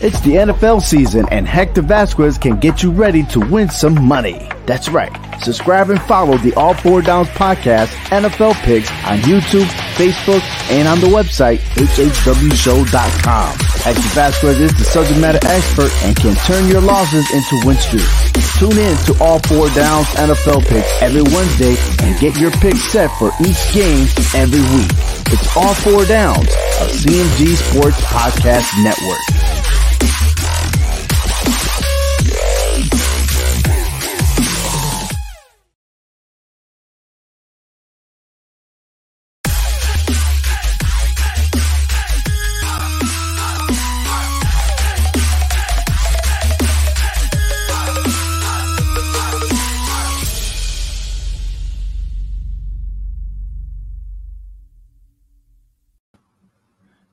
It's the NFL season, and Hector Vasquez can get you ready to win some money. That's right. Subscribe and follow the All Four Downs podcast, NFL picks on YouTube, Facebook, and on the website, hhwshow.com. Hector Vasquez is the subject matter expert and can turn your losses into win streaks. Tune in to All Four Downs NFL picks every Wednesday and get your picks set for each game every week. It's All Four Downs, a CMG Sports Podcast Network. Yeah.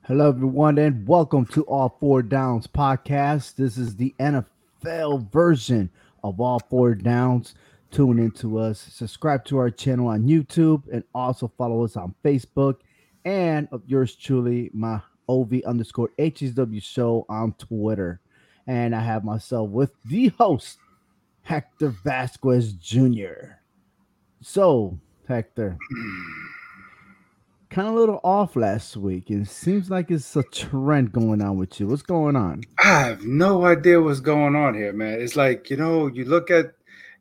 Hello, everyone, and welcome to All Four Downs podcast. This is the NFL version of All Four Downs. Tune into us, subscribe to our channel on YouTube, and also follow us on Facebook. And of yours truly, my OV underscore HSW show on Twitter. And I have myself with the host, Hector Vasquez Jr. So, Hector kind of a little off last week. It seems like it's a trend going on with you. What's going on? I have no idea what's going on here, man. It's like you know, you look at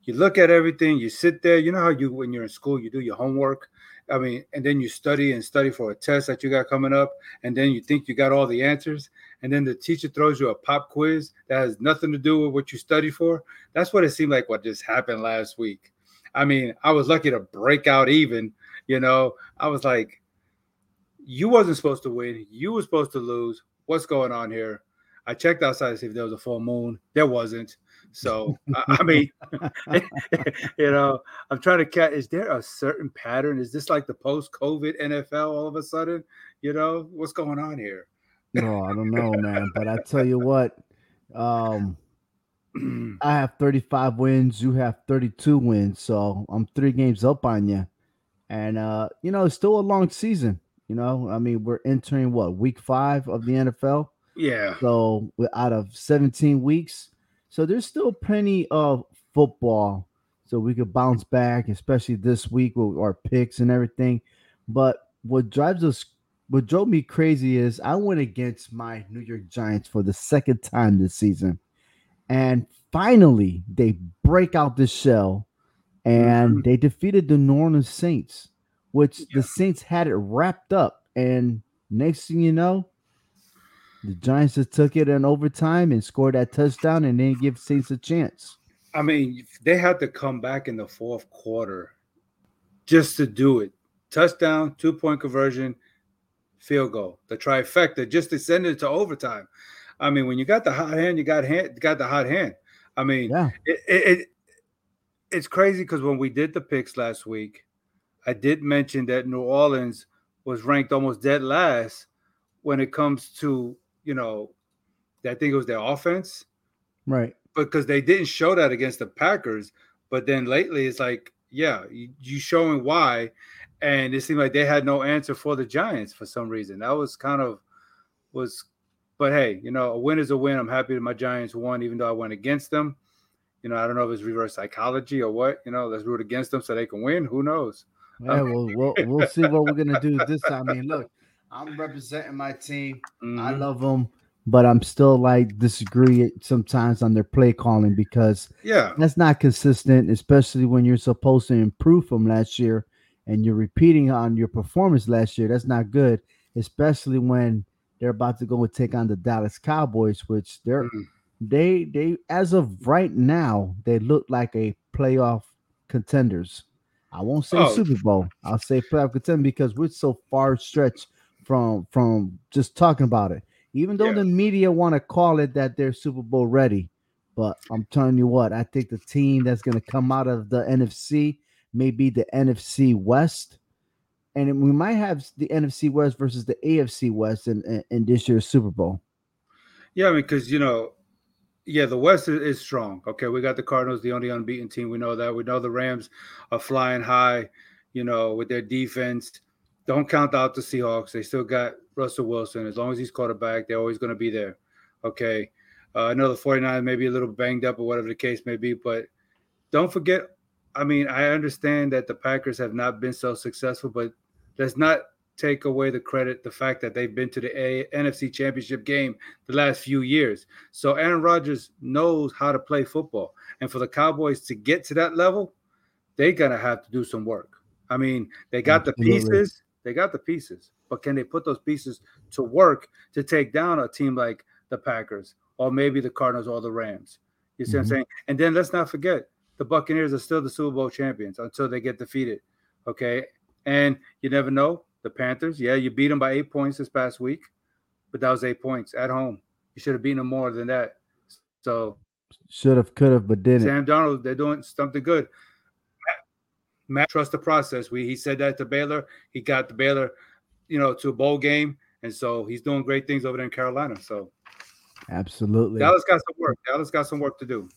you look at everything, you sit there. You know how you when you're in school, you do your homework. I mean, and then you study and study for a test that you got coming up, and then you think you got all the answers, and then the teacher throws you a pop quiz that has nothing to do with what you study for. That's what it seemed like what just happened last week. I mean, I was lucky to break out even, you know. I was like, you wasn't supposed to win. You were supposed to lose. What's going on here? I checked outside to see if there was a full moon. There wasn't. So I, mean, you know, I'm trying to catch. Is there a certain pattern? Is this like the post-COVID NFL all of a sudden? You know, what's going on here? No, I don't know, man. But I tell you what, um, I have 35 wins. You have 32 wins. So I'm three games up on you. And uh, you know, it's still a long season. You know, I mean, we're entering what week five of the NFL. Yeah. So we're out of 17 weeks, so there's still plenty of football, so we could bounce back, especially this week with our picks and everything. But what drives us, what drove me crazy is I went against my New York Giants for the second time this season, and finally they break out the shell, and mm-hmm. they defeated the New Orleans Saints which yeah. the Saints had it wrapped up. And next thing you know, the Giants just took it in overtime and scored that touchdown and then give Saints a chance. I mean, they had to come back in the fourth quarter just to do it. Touchdown, two point conversion, field goal, the trifecta, just to send it to overtime. I mean, when you got the hot hand, you got hand, got the hot hand. I mean, yeah. it, it, it it's crazy because when we did the picks last week, I did mention that New Orleans was ranked almost dead last when it comes to, you know, I think it was their offense. Right. Because they didn't show that against the Packers. But then lately it's like, yeah, you, you showing why. And it seemed like they had no answer for the Giants for some reason. That was kind of was but hey, you know, a win is a win. I'm happy that my Giants won, even though I went against them. You know, I don't know if it's reverse psychology or what. You know, let's root against them so they can win. Who knows? Yeah, we'll, we'll we'll see what we're gonna do this time. I mean, look, I'm representing my team. Mm-hmm. I love them, but I'm still like disagree sometimes on their play calling because yeah, that's not consistent, especially when you're supposed to improve from last year and you're repeating on your performance last year. That's not good, especially when they're about to go and take on the Dallas Cowboys, which they're mm-hmm. they they as of right now they look like a playoff contenders. I won't say oh. Super Bowl. I'll say playoff contender because we're so far stretched from from just talking about it. Even though yeah. the media want to call it that they're Super Bowl ready, but I'm telling you what, I think the team that's going to come out of the NFC may be the NFC West, and we might have the NFC West versus the AFC West in, in, in this year's Super Bowl. Yeah, I mean, because you know yeah, the West is, is, strong. Okay, we got the Cardinals, the only unbeaten team. We know that. We know the Rams are flying high, you know, with their defense. Don't count out the Seahawks. They still got Russell Wilson. As long as he's quarterback, they're always going to be there. Okay. Uh, I know the 49 may be a little banged up or whatever the case may be, but don't forget. I mean, I understand that the Packers have not been so successful, but let's not take away the credit, the fact that they've been to the A- NFC Championship game the last few years. So Aaron Rodgers knows how to play football. And for the Cowboys to get to that level, they're going to have to do some work. I mean, they got Absolutely. the pieces, they got the pieces, but can they put those pieces to work to take down a team like the Packers or maybe the Cardinals or the Rams? You see mm-hmm. what I'm mm-hmm. saying? And then let's not forget the Buccaneers are still the Super Bowl champions until they get defeated. Okay. And you never know. The Panthers, yeah, you beat them by eight points this past week, but that was eight points at home. You should have beaten them more than that. So should have, could have, but didn't. Sam Darnold, they're doing something good. Matt, trust the process. We he said that to Baylor. He got the Baylor, you know, to a bowl game, and so he's doing great things over there in Carolina. So absolutely, Dallas got some work. Dallas got some work to do.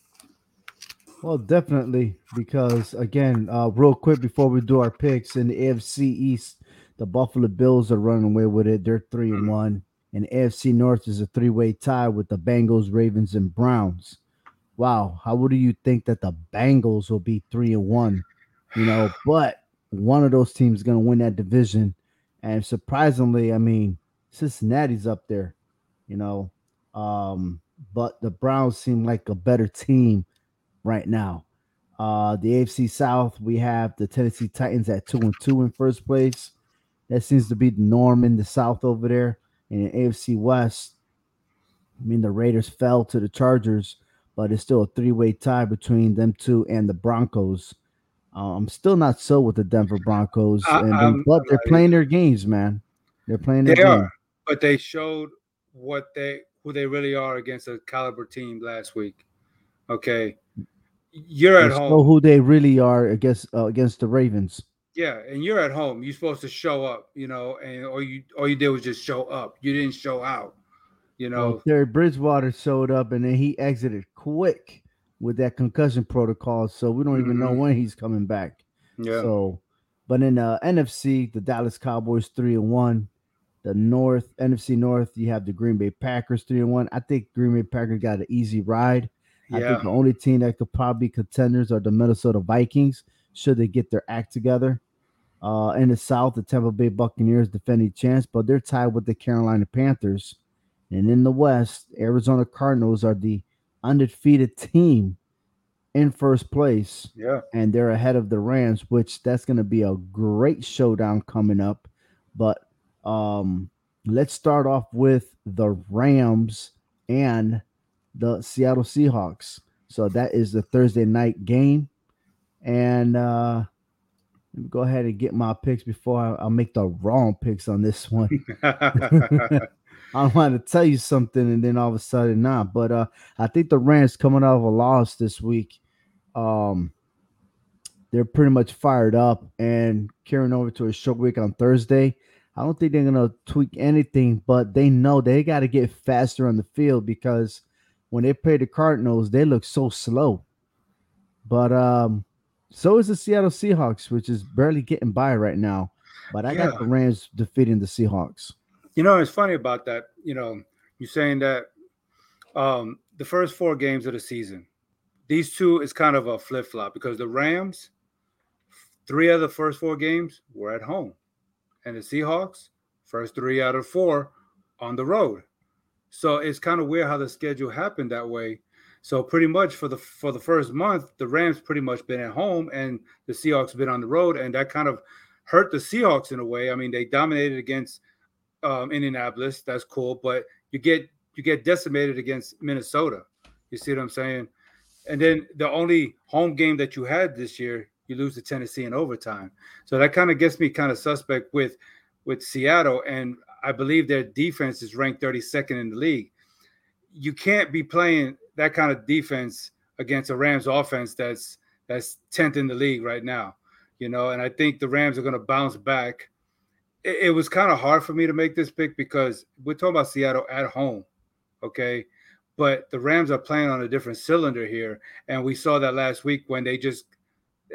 Well, definitely, because again, uh, real quick before we do our picks in the AFC East, the Buffalo Bills are running away with it. They're three and mm-hmm. one. And AFC North is a three way tie with the Bengals, Ravens, and Browns. Wow, how would you think that the Bengals will be three and one? You know, but one of those teams is going to win that division. And surprisingly, I mean, Cincinnati's up there, you know. Um, but the Browns seem like a better team right now. Uh, the AFC South, we have the Tennessee Titans at two and two in first place. That seems to be the norm in the South over there. In the AFC West, I mean, the Raiders fell to the Chargers, but it's still a three way tie between them two and the Broncos. Uh, I'm still not so with the Denver Broncos, and they, but they're playing their games, man. They're playing their they game. are, but they showed what they who they really are against a caliber team last week. Okay, you're at home. who they really are against uh, against the Ravens. Yeah, and you're at home. You're supposed to show up, you know, and all you all you did was just show up. You didn't show out, you know. Well, Teddy Bridgewater showed up and then he exited quick with that concussion protocol, so we don't mm-hmm. even know mm-hmm. when he's coming back. Yeah. So, but in the NFC, the Dallas Cowboys three and one. The North NFC North, you have the Green Bay Packers three and one. I think Green Bay Packers got an easy ride. Yeah. I think the only team that could probably be contenders are the Minnesota Vikings should they get their act together. Uh, in the South, the Tampa Bay Buccaneers defending chance, but they're tied with the Carolina Panthers. And in the West, Arizona Cardinals are the undefeated team in first place. Yeah. And they're ahead of the Rams, which that's going to be a great showdown coming up. But um, let's start off with the Rams and the Seattle Seahawks. So that is the Thursday night game. And uh let me go ahead and get my picks before I, I make the wrong picks on this one. I want to tell you something, and then all of a sudden not. But uh, I think the Rams coming out of a loss this week, um, they're pretty much fired up and carrying over to a short week on Thursday. I don't think they're gonna tweak anything, but they know they got to get faster on the field because when they play the Cardinals, they look so slow. But um, so is the Seattle Seahawks, which is barely getting by right now. But I yeah. got the Rams defeating the Seahawks. You know, it's funny about that. You know, you're saying that um, the first four games of the season, these two is kind of a flip flop because the Rams, three of the first four games were at home, and the Seahawks, first three out of four on the road. So it's kind of weird how the schedule happened that way so pretty much for the for the first month, the Rams pretty much been at home and the Seahawks been on the road, and that kind of hurt the Seahawks in a way. I mean, they dominated against um, Indianapolis. That's cool, but you get you get decimated against Minnesota. You see what I'm saying? And then the only home game that you had this year, you lose to Tennessee in overtime. So that kind of gets me kind of suspect with with Seattle, and I believe their defense is ranked 32nd in the league. You can't be playing that kind of defense against a Rams offense that's that's 10th in the league right now. You know, and I think the Rams are going to bounce back. It, it was kind of hard for me to make this pick because we're talking about Seattle at home, okay? But the Rams are playing on a different cylinder here, and we saw that last week when they just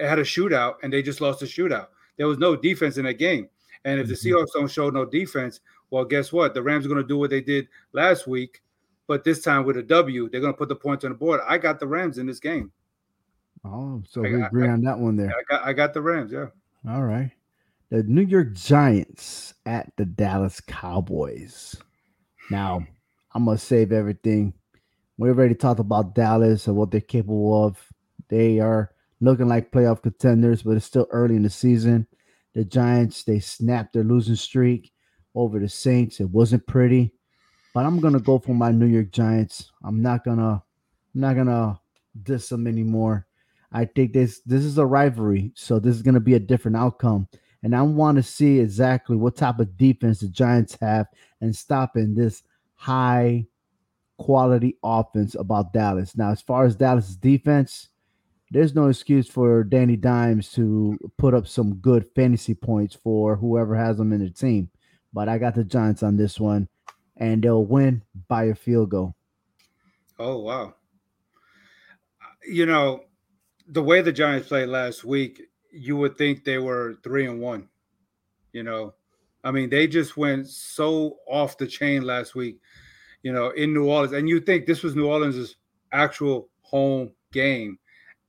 had a shootout and they just lost a shootout. There was no defense in that game, and if the mm-hmm. Seahawks don't show no defense, well, guess what? The Rams are going to do what they did last week but this time with a W, they're going to put the points on the board. I got the Rams in this game. Oh, so I, we agree I, on that one there. I got, I got the Rams. Yeah. All right. The New York Giants at the Dallas Cowboys. Now, I'm gonna save everything. We already talked about Dallas and what they're capable of. They are looking like playoff contenders, but it's still early in the season. The Giants, they snapped their losing streak over the Saints. It wasn't pretty, but I'm gonna go for my New York Giants. I'm not gonna, I'm not gonna diss them anymore. I think this this is a rivalry, so this is to be a different outcome. And I want to see exactly what type of defense the Giants have and stopping this high quality offense about Dallas. Now, as far as Dallas' defense, there's no excuse for Danny Dimes to put up some good fantasy points for whoever has them in their team. But I got the Giants on this one, and they'll win by a field goal. Oh wow! You know, the way the Giants played last week, you would think they were three and one. You know, I mean, they just went so off the chain last week, you know, in New Orleans. And you think this was New Orleans' actual home game.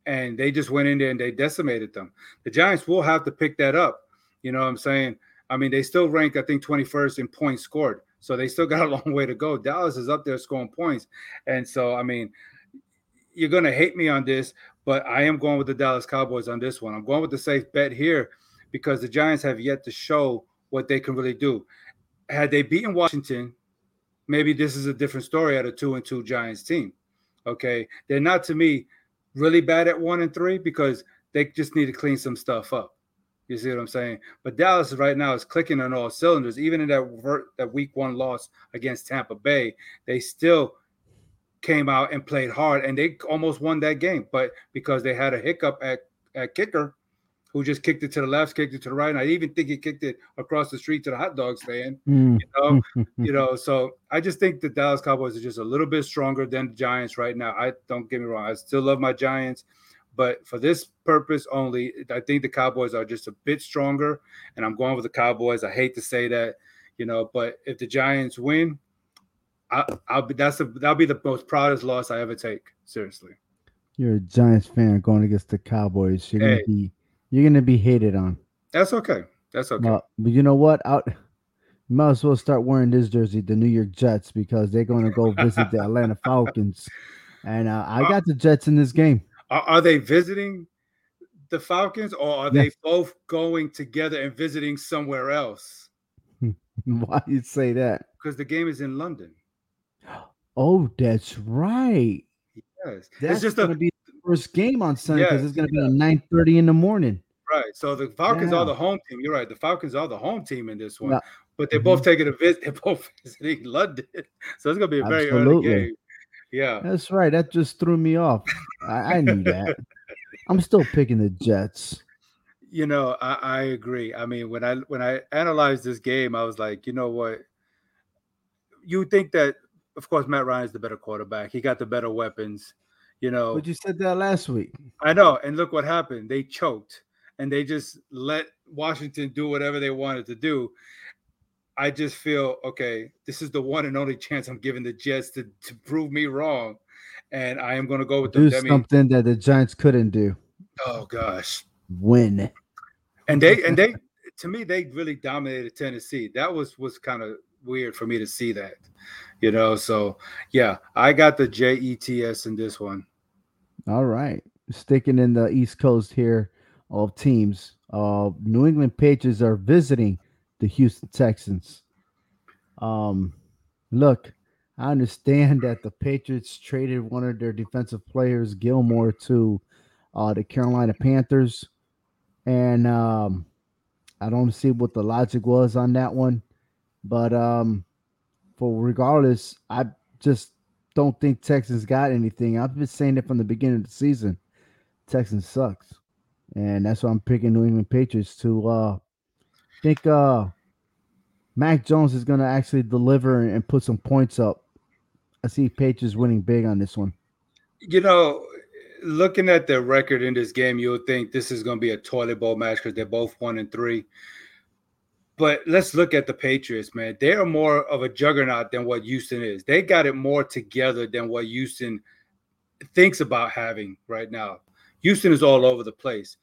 And they just went in there and they decimated them. The Giants will have to pick that up. You know what I'm saying? I mean, they still rank, I think, 21st in points scored. So they still got a long way to go. Dallas is up there scoring points. And so, I mean, you're going to hate me on this, but I am going with the Dallas Cowboys on this one. I'm going with the safe bet here because the Giants have yet to show what they can really do. Had they beaten Washington, maybe this is a different story at a two and two Giants team. Okay. They're not to me really bad at one and three because they just need to clean some stuff up. You see what I'm saying? But Dallas right now is clicking on all cylinders. Even in that that week one loss against Tampa Bay, they still came out and played hard, and they almost won that game. But because they had a hiccup at, at kicker, who just kicked it to the left, kicked it to the right, and I even think he kicked it across the street to the hot dog stand. Mm. You know, you know. So I just think the Dallas Cowboys are just a little bit stronger than the Giants right now. I don't get me wrong, I still love my Giants. But for this purpose only, I think the Cowboys are just a bit stronger, and I'm going with the Cowboys. I hate to say that, you know, but if the Giants win, I, will be that's the that'll be the most proudest loss I ever take. Seriously. You're a Giants fan going against the Cowboys. You're hey. gonna be you're gonna be hated on. That's okay. That's okay. Uh, but you know what? Out you might as well start wearing this jersey, the New York Jets, because they're going to go visit the Atlanta Falcons. And uh, I uh, got the Jets in this game. Are, are they visiting the Falcons, or are yes. they both going together and visiting somewhere else? Why you say that? Because the game is in London. Oh, that's right. Yes, that's it's just going to be the first game on Sunday because yes, it's going to yeah. be at nine thirty in the morning. Right. So the Falcons yeah. are the home team. You're right. The Falcons are the home team in this one, but they're mm-hmm. both taking a visit. They're both visiting London, so it's going to be a very Absolutely. early game. Yeah, that's right. That just threw me off. I, I knew that. I'm still picking the Jets. You know, I, I agree. I mean, when I when I analyzed this game, I was like, you know what? You think that of course, Matt Ryan is the better quarterback. He got the better weapons. You know, but you said that last week. I know, and look what happened. They choked, and they just let Washington do whatever they wanted to do. I just feel okay. This is the one and only chance I'm giving the Jets to, to prove me wrong, and I am going to go with do something that the Giants couldn't do. Oh gosh, win. And they and they to me they really dominated Tennessee. That was was kind of weird for me to see that you know. So yeah, I got the JETS in this one. All right, sticking in the East Coast here of teams. Uh, New England Patriots are visiting the Houston Texans. Um, look, I understand that the Patriots traded one of their defensive players, Gilmore, to uh, the Carolina Panthers, and um, I don't see what the logic was on that one, but um, for regardless, I just don't think Texans got anything. I've been saying it from the beginning of the season. Texans sucks. And that's why I'm picking New England Patriots to uh think uh Mac Jones is gonna actually deliver and put some points up. I see Patriots winning big on this one. You know, looking at the record in this game, you would think this is gonna be a toilet bowl match because they're both one and three. But let's look at the Patriots, man. They are more of a juggernaut than what Houston is. They got it more together than what Houston thinks about having right now. Houston is all over the place.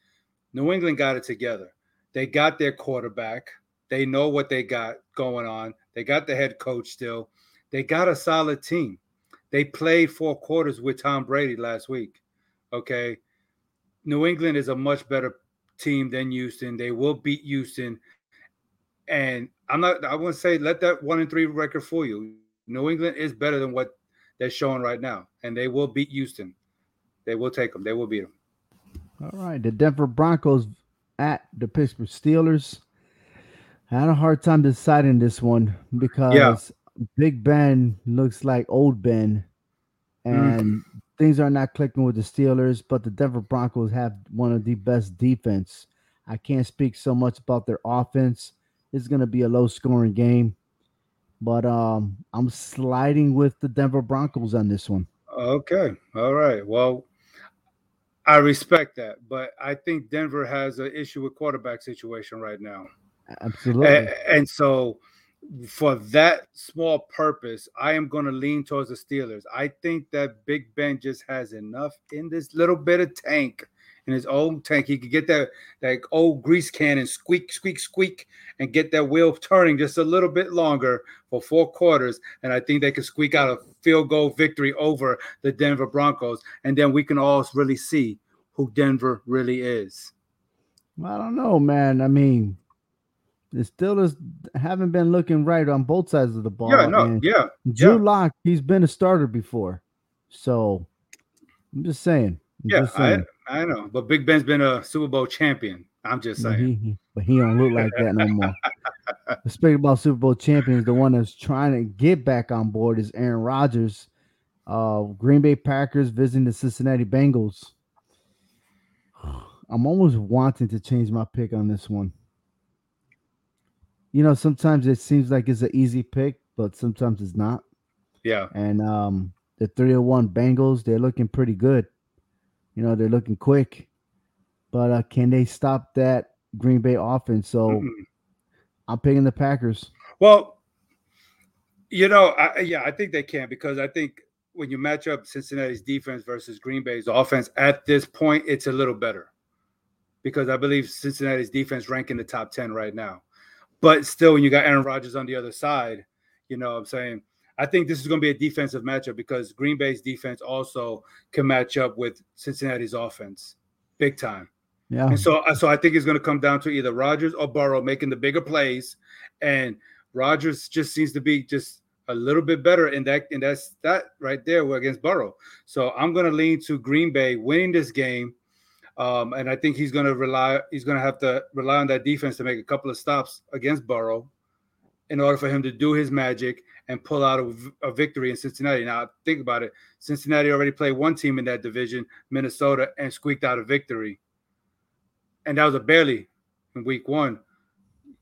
New England got it together. They got their quarterback. They know what they got going on. They got the head coach still. They got a solid team. They played four quarters with Tom Brady last week. Okay. New England is a much better team than Houston. They will beat Houston. And I'm not, I wouldn't say let that one and three record fool you. New England is better than what they're showing right now. And they will beat Houston. They will take them. They will beat them. All right. The Denver Broncos at the Pittsburgh Steelers. I had a hard time deciding this one because yeah. Big Ben looks like old Ben, mm. and mm. things are not clicking with the Steelers. But the Denver Broncos have one of the best defense. I can't speak so much about their offense. It's going to be a low scoring game, but um, I'm sliding with the Denver Broncos on this one. Okay, all right. Well, I respect that, but I think Denver has an issue with quarterback situation right now. Absolutely. And, and so for that small purpose, I am going to lean towards the Steelers. I think that Big Ben just has enough in this little bit of tank, in his old tank. He could get that that old grease can and squeak, squeak, squeak, and get that wheel turning just a little bit longer for four quarters. And I think they could squeak out a field goal victory over the Denver Broncos. And then we can all really see who Denver really is. I don't know, man. I mean, the Steelers haven't been looking right on both sides of the ball. Yeah, no, yeah. Drew yeah. Lock, he's been a starter before. So I'm just saying. I'm yeah, just saying. I, I know. But Big Ben's been a Super Bowl champion. I'm just saying. He, he, but he don't look like that no more. Speaking about Super Bowl champions, the one that's trying to get back on board is Aaron Rodgers. Uh, Green Bay Packers visiting the Cincinnati Bengals. I'm almost wanting to change my pick on this one you know, sometimes it seems like it's an easy pick, but sometimes it's not. Yeah. And um the 301 Bengals, they're looking pretty good. You know, they're looking quick. But uh can they stop that Green Bay offense? So mm-hmm. I'm picking the Packers. Well, you know, I, yeah, I think they can because I think when you match up Cincinnati's defense versus Green Bay's offense at this point, it's a little better because I believe Cincinnati's defense rank in the top 10 right now. But still, when you got Aaron Rodgers on the other side, you know what I'm saying? I think this is going to be a defensive matchup because Green Bay's defense also can match up with Cincinnati's offense big time. Yeah. And so, so I think it's going to come down to either Rodgers or Burrow making the bigger plays, and Rodgers just seems to be just a little bit better in that, and that's that right there against Burrow. So I'm going to lean to Green Bay winning this game um, and I think he's going to rely. He's going to have to rely on that defense to make a couple of stops against Burrow, in order for him to do his magic and pull out a, a victory in Cincinnati. Now think about it: Cincinnati already played one team in that division, Minnesota, and squeaked out a victory, and that was a barely in Week One.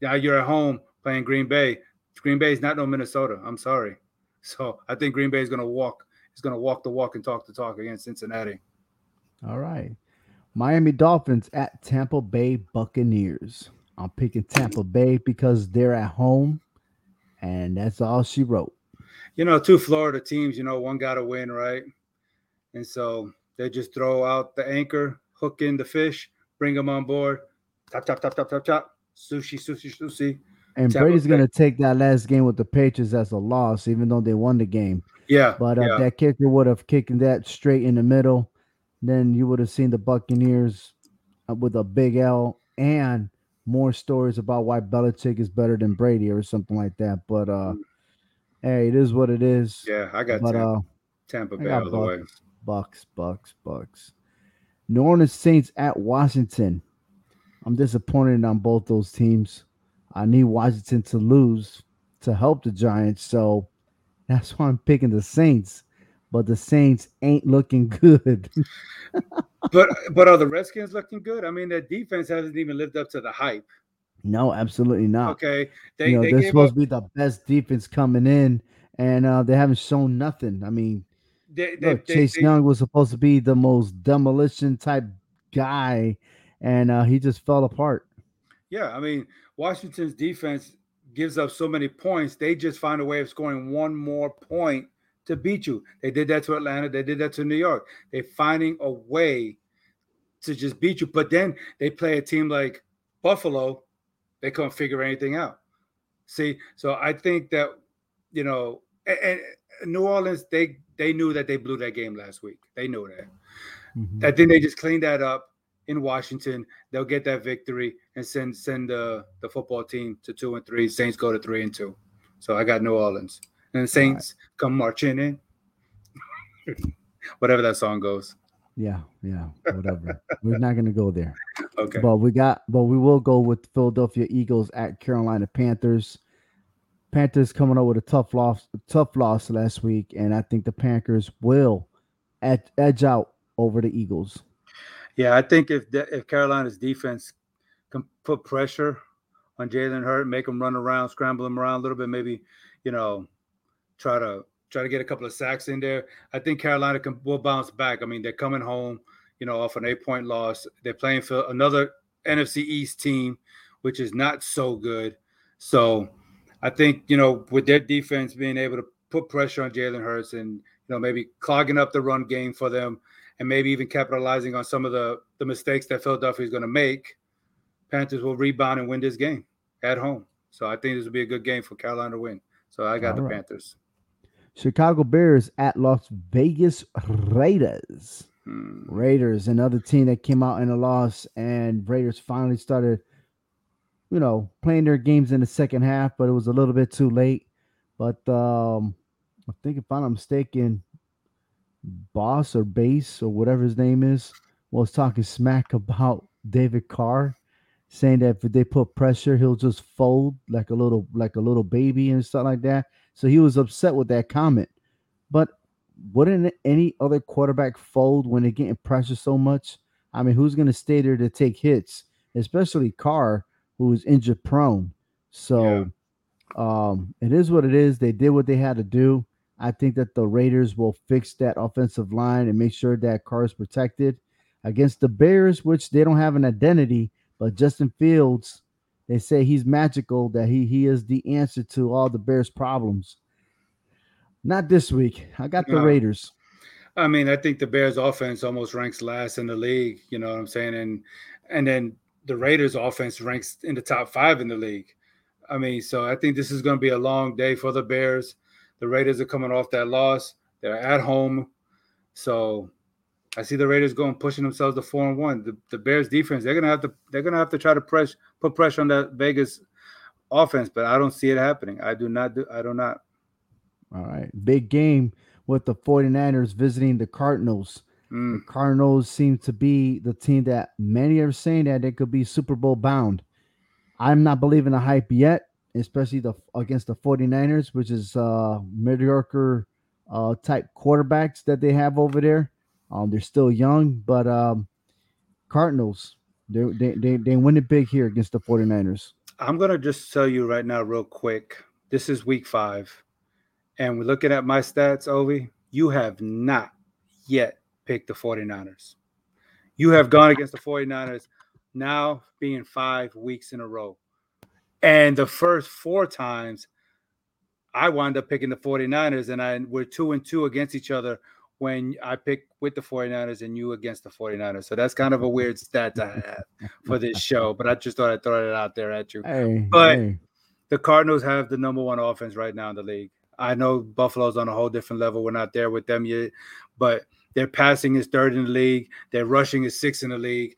Now you're at home playing Green Bay. Green Bay is not no Minnesota. I'm sorry. So I think Green Bay is going to walk. He's going to walk the walk and talk the talk against Cincinnati. All right. Miami Dolphins at Tampa Bay Buccaneers. I'm picking Tampa Bay because they're at home, and that's all she wrote. You know, two Florida teams, you know, one got to win, right? And so they just throw out the anchor, hook in the fish, bring them on board, chop, chop, chop, chop, chop, chop, sushi, sushi, sushi. And Tampa Brady's going to take that last game with the Patriots as a loss, even though they won the game. Yeah. But uh, yeah. that kicker would have kicked that straight in the middle then you would have seen the Buccaneers uh, with a big L and more stories about why Belichick is better than Brady or something like that. But uh, hey, it is what it is. Yeah, I got but, Tampa, uh, Tampa Bay all the way. Bucks, Bucks, Bucks. New Orleans Saints at Washington. I'm disappointed on both those teams. I need Washington to lose to help the Giants, so that's why I'm picking the Saints but the Saints ain't looking good. but but are the Redskins looking good? I mean, their defense hasn't even lived up to the hype. No, absolutely not. Okay, they, you know, they are supposed up, to be the best defense coming in, and uh, they haven't shown nothing. I mean, they, they, look, Chase Young was supposed to be the most demolition type guy, and uh, he just fell apart. Yeah, I mean, Washington's defense gives up so many points. They just find a way of scoring one more point to beat you. They did that to Atlanta. They did that to New York. They're finding a way to just beat you. But then they play a team like Buffalo. They couldn't figure anything out. See, so I think that you know, and, and New Orleans they they knew that they blew that game last week. They knew that. Mm-hmm. I think they just cleaned that up in Washington. They'll get that victory and send send the the football team to two and three. Saints go to three and two. So I got New Orleans and the Saints right. come marching in. Whatever that song goes. Yeah, yeah, whatever. We're not gonna go there. Okay. But we got but we will go with Philadelphia Eagles at Carolina Panthers. Panthers coming up with a tough loss, tough loss last week, and I think the Packers will ed- edge out over the Eagles. Yeah, I think if de- if Carolina's defense can put pressure on Jalen Hurt, make him run around, scramble him around a little bit, maybe you know, try to try to get a couple of sacks in there. I think Carolina can will bounce back. I mean, they're coming home, you know, off an eight point loss. They're playing for another NFC East team, which is not so good. So I think you know with their defense being able to put pressure on Jalen Hurts and you know maybe clogging up the run game for them, and maybe even capitalizing on some of the the mistakes that Philadelphia is going to make, Panthers will rebound and win this game at home. So I think this will be a good game for Carolina to win. So I got All the right. Panthers. Chicago Bears at Las Vegas Raiders. Hmm. Raiders, another team that came out in a loss, and Raiders finally started you know, playing their games in the second half, but it was a little bit too late. But um, I think if I'm not mistaken, Boss or Base or whatever his name is was talking smack about David Carr, saying that if they put pressure, he'll just fold like a little like a little baby and stuff like that. So he was upset with that comment. But wouldn't any other quarterback fold when they're getting pressure so much? I mean, who's going to stay there to take hits, especially Carr? who is injured prone. So yeah. um, it is what it is. They did what they had to do. I think that the Raiders will fix that offensive line and make sure that Carr is protected against the Bears, which they don't have an identity. But Justin Fields, they say he's magical, that he he is the answer to all the Bears' problems. Not this week. I got the no. Raiders. I mean, I think the Bears offense almost ranks last in the league, you know what I'm saying? And and then the Raiders offense ranks in the top five in the league. I mean, so I think this is going to be a long day for the Bears. The Raiders are coming off that loss. They're at home. So I see the Raiders going pushing themselves to four and one. The, the Bears defense, they're gonna have to they're gonna have to try to press put pressure on that Vegas offense, but I don't see it happening. I do not do I do not. All right. Big game with the 49ers visiting the Cardinals. Mm. The Cardinals seem to be the team that many are saying that they could be Super Bowl bound. I'm not believing the hype yet, especially the against the 49ers, which is uh mediocre uh type quarterbacks that they have over there. Um, they're still young, but um Cardinals, they they they, they win it big here against the 49ers. I'm gonna just tell you right now, real quick. This is week five, and we're looking at my stats, Ovi. You have not yet picked the 49ers. You have gone against the 49ers now being five weeks in a row. And the first four times I wound up picking the 49ers and I we're two and two against each other when I pick with the 49ers and you against the 49ers. So that's kind of a weird stat to have for this show. But I just thought I'd throw it out there at you. Hey, but hey. the Cardinals have the number one offense right now in the league. I know Buffalo's on a whole different level. We're not there with them yet, but their passing is third in the league. Their rushing is sixth in the league.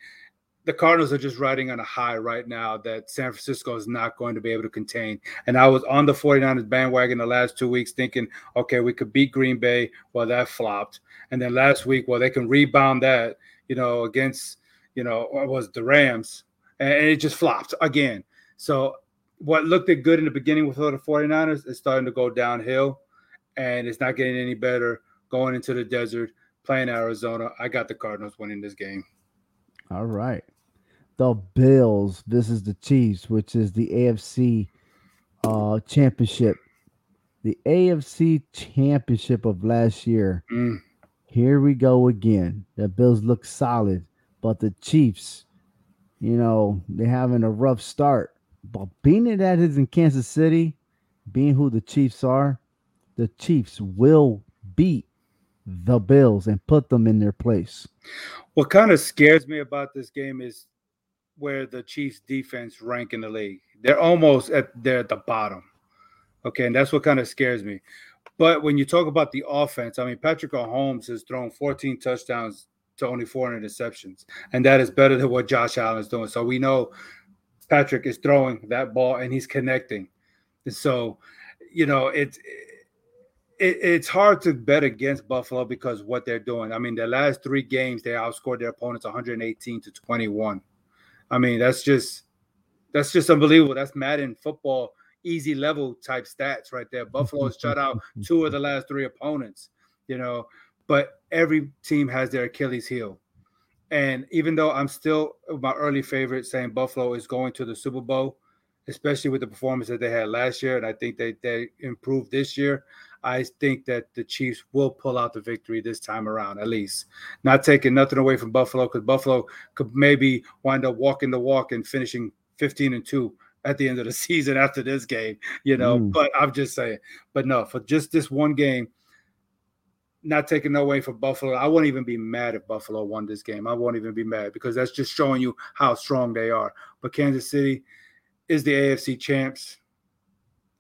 The Cardinals are just riding on a high right now that San Francisco is not going to be able to contain. And I was on the 49ers bandwagon the last two weeks thinking, okay, we could beat Green Bay. Well, that flopped. And then last week, well, they can rebound that, you know, against, you know, was the Rams. And it just flopped again. So what looked good in the beginning with the 49ers is starting to go downhill and it's not getting any better going into the desert playing Arizona. I got the Cardinals winning this game. All right. The Bills. This is the Chiefs, which is the AFC uh championship. The AFC championship of last year. Mm. Here we go again. The Bills look solid, but the Chiefs you know, they're having a rough start. But being it that is in Kansas City, being who the Chiefs are, the Chiefs will beat the Bills and put them in their place. What kind of scares me about this game is where the Chiefs defense rank in the league. They're almost at they're at the bottom. Okay, and that's what kind of scares me. But when you talk about the offense, I mean Patrick Mahomes has thrown 14 touchdowns to only four interceptions, and that is better than what Josh Allen is doing. So we know Patrick is throwing that ball and he's connecting. And so, you know, it's it, it's hard to bet against Buffalo because what they're doing. I mean, the last three games they outscored their opponents 118 to 21. I mean, that's just that's just unbelievable. That's Madden football easy level type stats right there. Buffalo has shut out two of the last three opponents, you know, but every team has their Achilles heel. And even though I'm still my early favorite saying Buffalo is going to the Super Bowl, especially with the performance that they had last year, and I think they, they improved this year, I think that the Chiefs will pull out the victory this time around, at least. Not taking nothing away from Buffalo, because Buffalo could maybe wind up walking the walk and finishing 15 and 2 at the end of the season after this game, you know. Mm. But I'm just saying, but no, for just this one game, not taking no away from Buffalo, I won't even be mad if Buffalo won this game. I won't even be mad because that's just showing you how strong they are. But Kansas City is the AFC champs.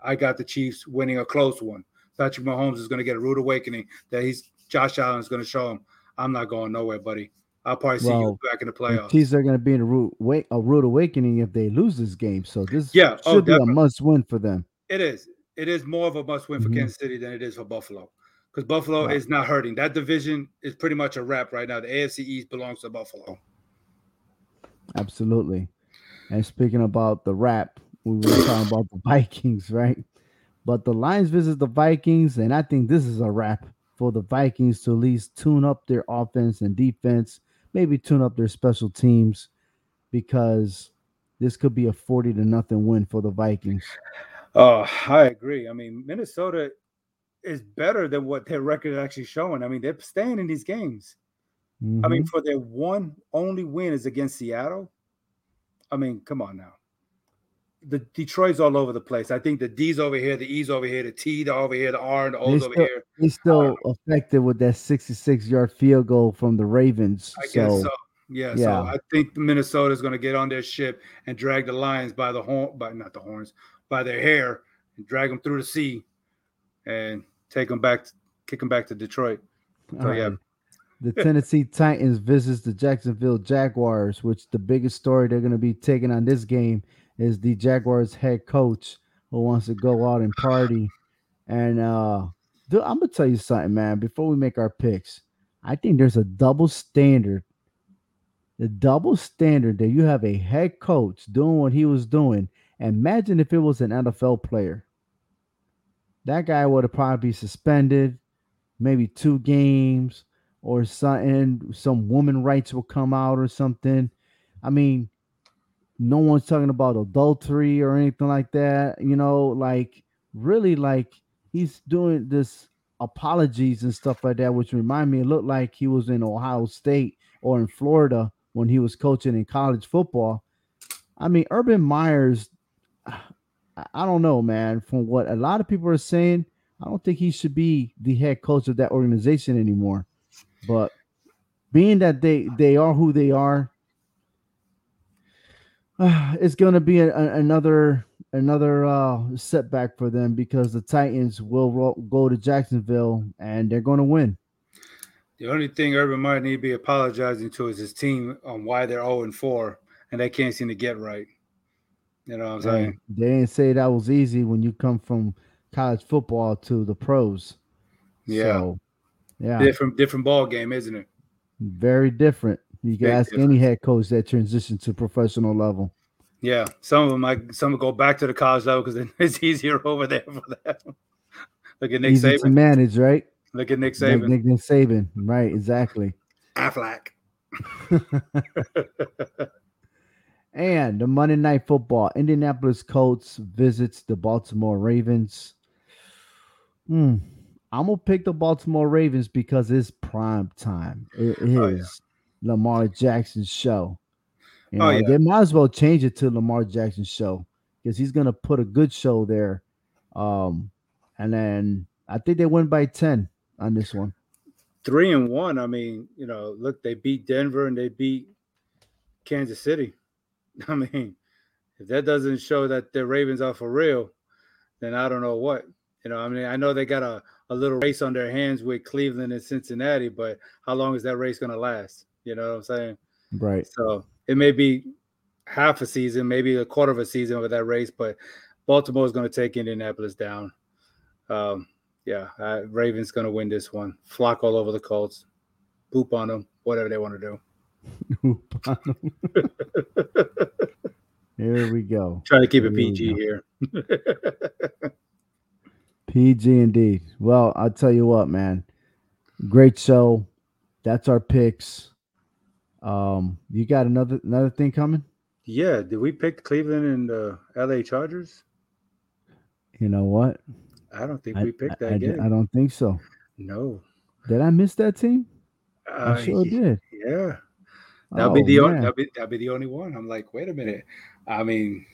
I got the Chiefs winning a close one. Patrick Mahomes is going to get a rude awakening that he's Josh Allen is going to show him. I'm not going nowhere, buddy. I'll probably see well, you back in the playoffs. The Chiefs are going to be in a rude, wait, a rude awakening if they lose this game. So this yeah, oh, should oh, be a must win for them. It is. It is more of a must win mm-hmm. for Kansas City than it is for Buffalo because Buffalo right. is not hurting. That division is pretty much a wrap right now. The AFC East belongs to Buffalo. Absolutely. And speaking about the wrap, we were talking about the Vikings, right? But the Lions visit the Vikings, and I think this is a wrap for the Vikings to at least tune up their offense and defense, maybe tune up their special teams, because this could be a 40 to nothing win for the Vikings. Oh, I agree. I mean, Minnesota is better than what their record is actually showing. I mean, they're staying in these games. Mm-hmm. I mean, mm-hmm. for their one only win is against Seattle. I mean, come on now the Detroit's all over the place. I think the D's over here, the E's over here, the T the over here, the R and the O's over here. He's still um, affected with that 66 yard field goal from the Ravens. I so, guess so. Yeah, yeah, so I think Minnesota is going to get on their ship and drag the Lions by the horn, by not the horns, by their hair, and drag them through the sea, and take them back, kick them back to Detroit. So yeah. The Tennessee Titans visits the Jacksonville Jaguars, which the biggest story they're going to be taking on this game is the Jaguars head coach who wants to go out and party. And uh dude, I'm gonna tell you something, man. Before we make our picks, I think there's a double standard. The double standard that you have a head coach doing what he was doing. Imagine if it was an NFL player. That guy would have probably be suspended, maybe two games or something. Some woman rights will come out or something. I mean, no one's talking about adultery or anything like that. You know, like really like he's doing this apologies and stuff like that, which remind me it looked like he was in Ohio State or in Florida when he was coaching in college football. I mean, Urban Meyers, I don't know, man. From what a lot of people are saying, I don't think he should be the head coach of that organization anymore. But being that they they are who they are, uh, it's going to be a, a, another another uh, setback for them because the Titans will ro- go to Jacksonville and they're going to win. The only thing Urban might need to be apologizing to is his team on why they're 0 and 4 and they can't seem to get right. You know what I'm saying? They didn't say that was easy when you come from college football to the pros. Yeah. So, yeah. Different different ball game, isn't it? Very different. You can Big ask difference. any head coach that transitioned to professional level. Yeah, some of them might some go back to the college level because it's easier over there for them. Look at Nick Easy Saban. to manage, right? Look at Nick Saban. Nick, Nick Saban, right? Exactly. Aflac. and the Monday Night Football, Indianapolis Colts visits the Baltimore Ravens. Hmm. I'm gonna pick the Baltimore Ravens because it's prime time. It is. Oh, yeah. Lamar Jackson's show. You know, Oh, yeah. they might as well change it to Lamar Jackson show because he's gonna put a good show there. Um, and then I think they win by ten on this one. Three and one. I mean, you know, look, they beat Denver and they beat Kansas City. I mean, if that doesn't show that the Ravens are for real, then I don't know what. You know, I mean, I know they got a, a little race on their hands with Cleveland and Cincinnati, but how long is that race going to last? You know what I'm saying? Right. So it may be half a season, maybe a quarter of a season with that race, but Baltimore is going to take Indianapolis down. Um, yeah, uh, Ravens going to win this one. Flock all over the Colts, poop on them, whatever they want to do. Here we go. Try to keep it PG here. PG indeed. Well, I'll tell you what, man. Great show. That's our picks. Um, you got another another thing coming? yeah, did we pick Cleveland and the LA Chargers? You know what? I don't think I, we picked that I, di- game. I don't think so. no. Did I miss that team? Uh, I sure did. Yeah. That'll be Oh, the only that'll be, that'll be the only one. I'm like, wait a minute. I mean,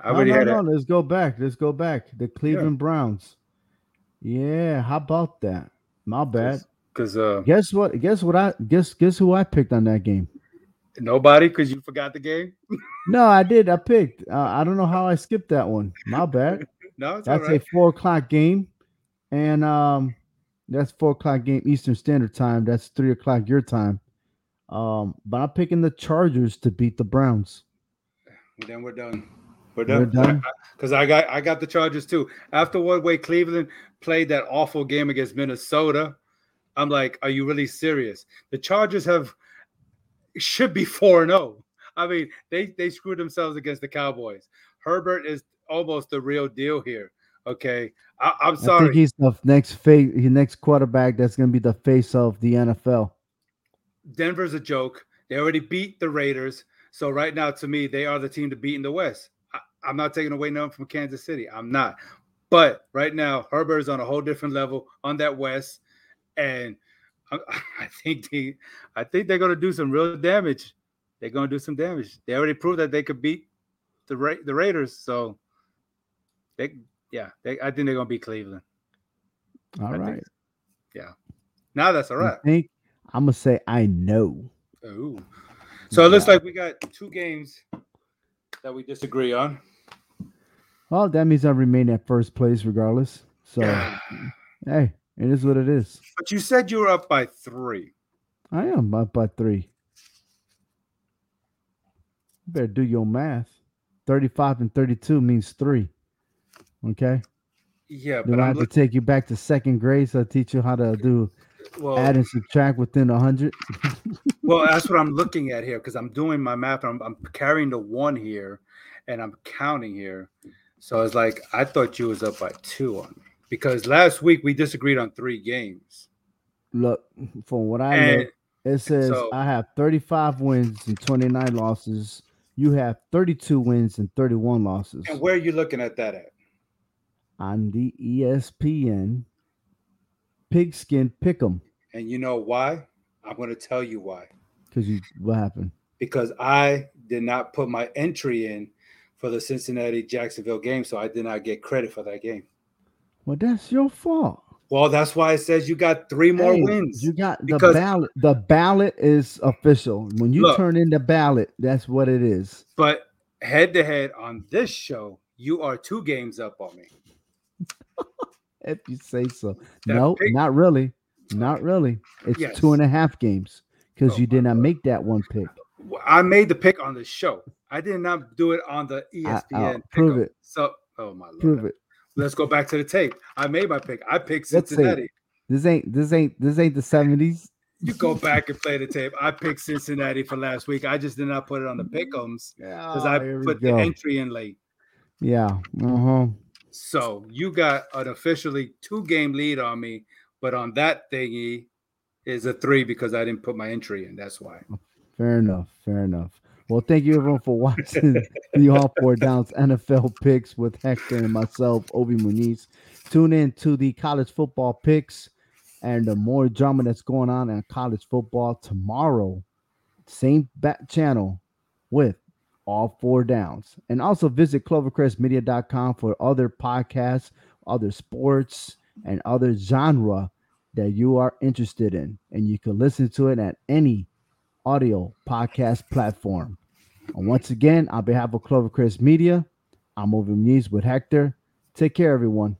I No, already no, had no. a, Let's go back. Let's go back. The Cleveland Browns. Yeah, how about that? My bad. Because uh, Guess what? Guess what? I guess guess who I picked on that game. nobody because you forgot the game. No, I did. I picked. Uh, I don't know how I skipped that one. My bad. No, it's That's right. a four o'clock game, and um, that's four o'clock game Eastern Standard Time. That's three o'clock your time. Um, but I'm picking the Chargers to beat the Browns. Then we're done. We're done? Because I got I got the Chargers too. After what way Cleveland played that awful game against Minnesota, I'm like, are you really serious? The Chargers have should be four and zero. I mean, they they screwed themselves against the Cowboys. Herbert is almost the real deal here. Okay, I, I'm I sorry. think he's the next face, the next quarterback that's going to be the face of the NFL. Denver's a joke. They already beat the Raiders. So right now, to me, they are the team to beat in the West. I, I'm not taking away none from Kansas City. I'm not. But right now, Herbert is on a whole different level on that West, and I, I think they, I think they're going to do some real damage. They're going to do some damage. They already proved that they could beat the Ra- the Raiders. So they, yeah, they, I think they're going to beat Cleveland. All I right. think- yeah. Now that's all I think I'm gonna say I know. Ooh. So it looks like we got two games that we disagree on. Well, that means I remain at first place regardless. So hey, it is what it is. But you said you were up by three. I am up by three. You better do your math. 35 and 32 means three. Okay. Yeah, Do but I I'm have to take you back to second grade so I teach you how to do well, add and subtract within a hundred? well, that's what I'm looking at here because I'm doing my math. I'm, I'm carrying the one here, and I'm counting here. So it's like I thought you was up by two on me because last week we disagreed on three games. Look, from what I And look, it says so- I have 35 wins and 29 losses. You have 32 wins and 31 losses. and where are you looking at that at? on the ESPN Pigskin Pick'em. And you know why? I'm going to tell you why. Because you what happened? because I did not put my entry in for the Cincinnati Jacksonville game, so I did not get credit for that game. Well, that's your fault. Well, that's why it says you got three more Hey, wins. You got the ballot. The ballot is official. When you Look. turn in the ballot, that's what it is. But head to head on this show, you are two games up on me. If you say so. That no, pig- not really. Not really. It's Yes. two and a half games because Oh you did not Lord. make that one pick. I made the pick on the show. I did not do it on the ESPN. prove it. So, oh my lord. Prove it. Let's go back to the tape. I made my pick. I picked Cincinnati. This ain't this ain't this ain't the seventies. You go back and play the tape. I picked Cincinnati for last week. I just did not put it on the pickums because I put the entry in late. Yeah. Uh-huh. So you got an officially two game lead on me, but on that thingy is a three because I didn't put my entry in. That's why. Fair enough. Fair enough. Well, thank you everyone for watching the All Four Downs NFL picks with Hector and myself, Obi Muniz. Tune in to the college football picks and the more drama that's going on in college football tomorrow. Same back channel, with all four downs. And also visit clovercrestmedia.com for other podcasts, other sports, and other genre that you are interested in. And you can listen to it at any audio podcast platform. And once again, on behalf of Clovercrest Media, I'm over Muniz with Hector. Take care, everyone.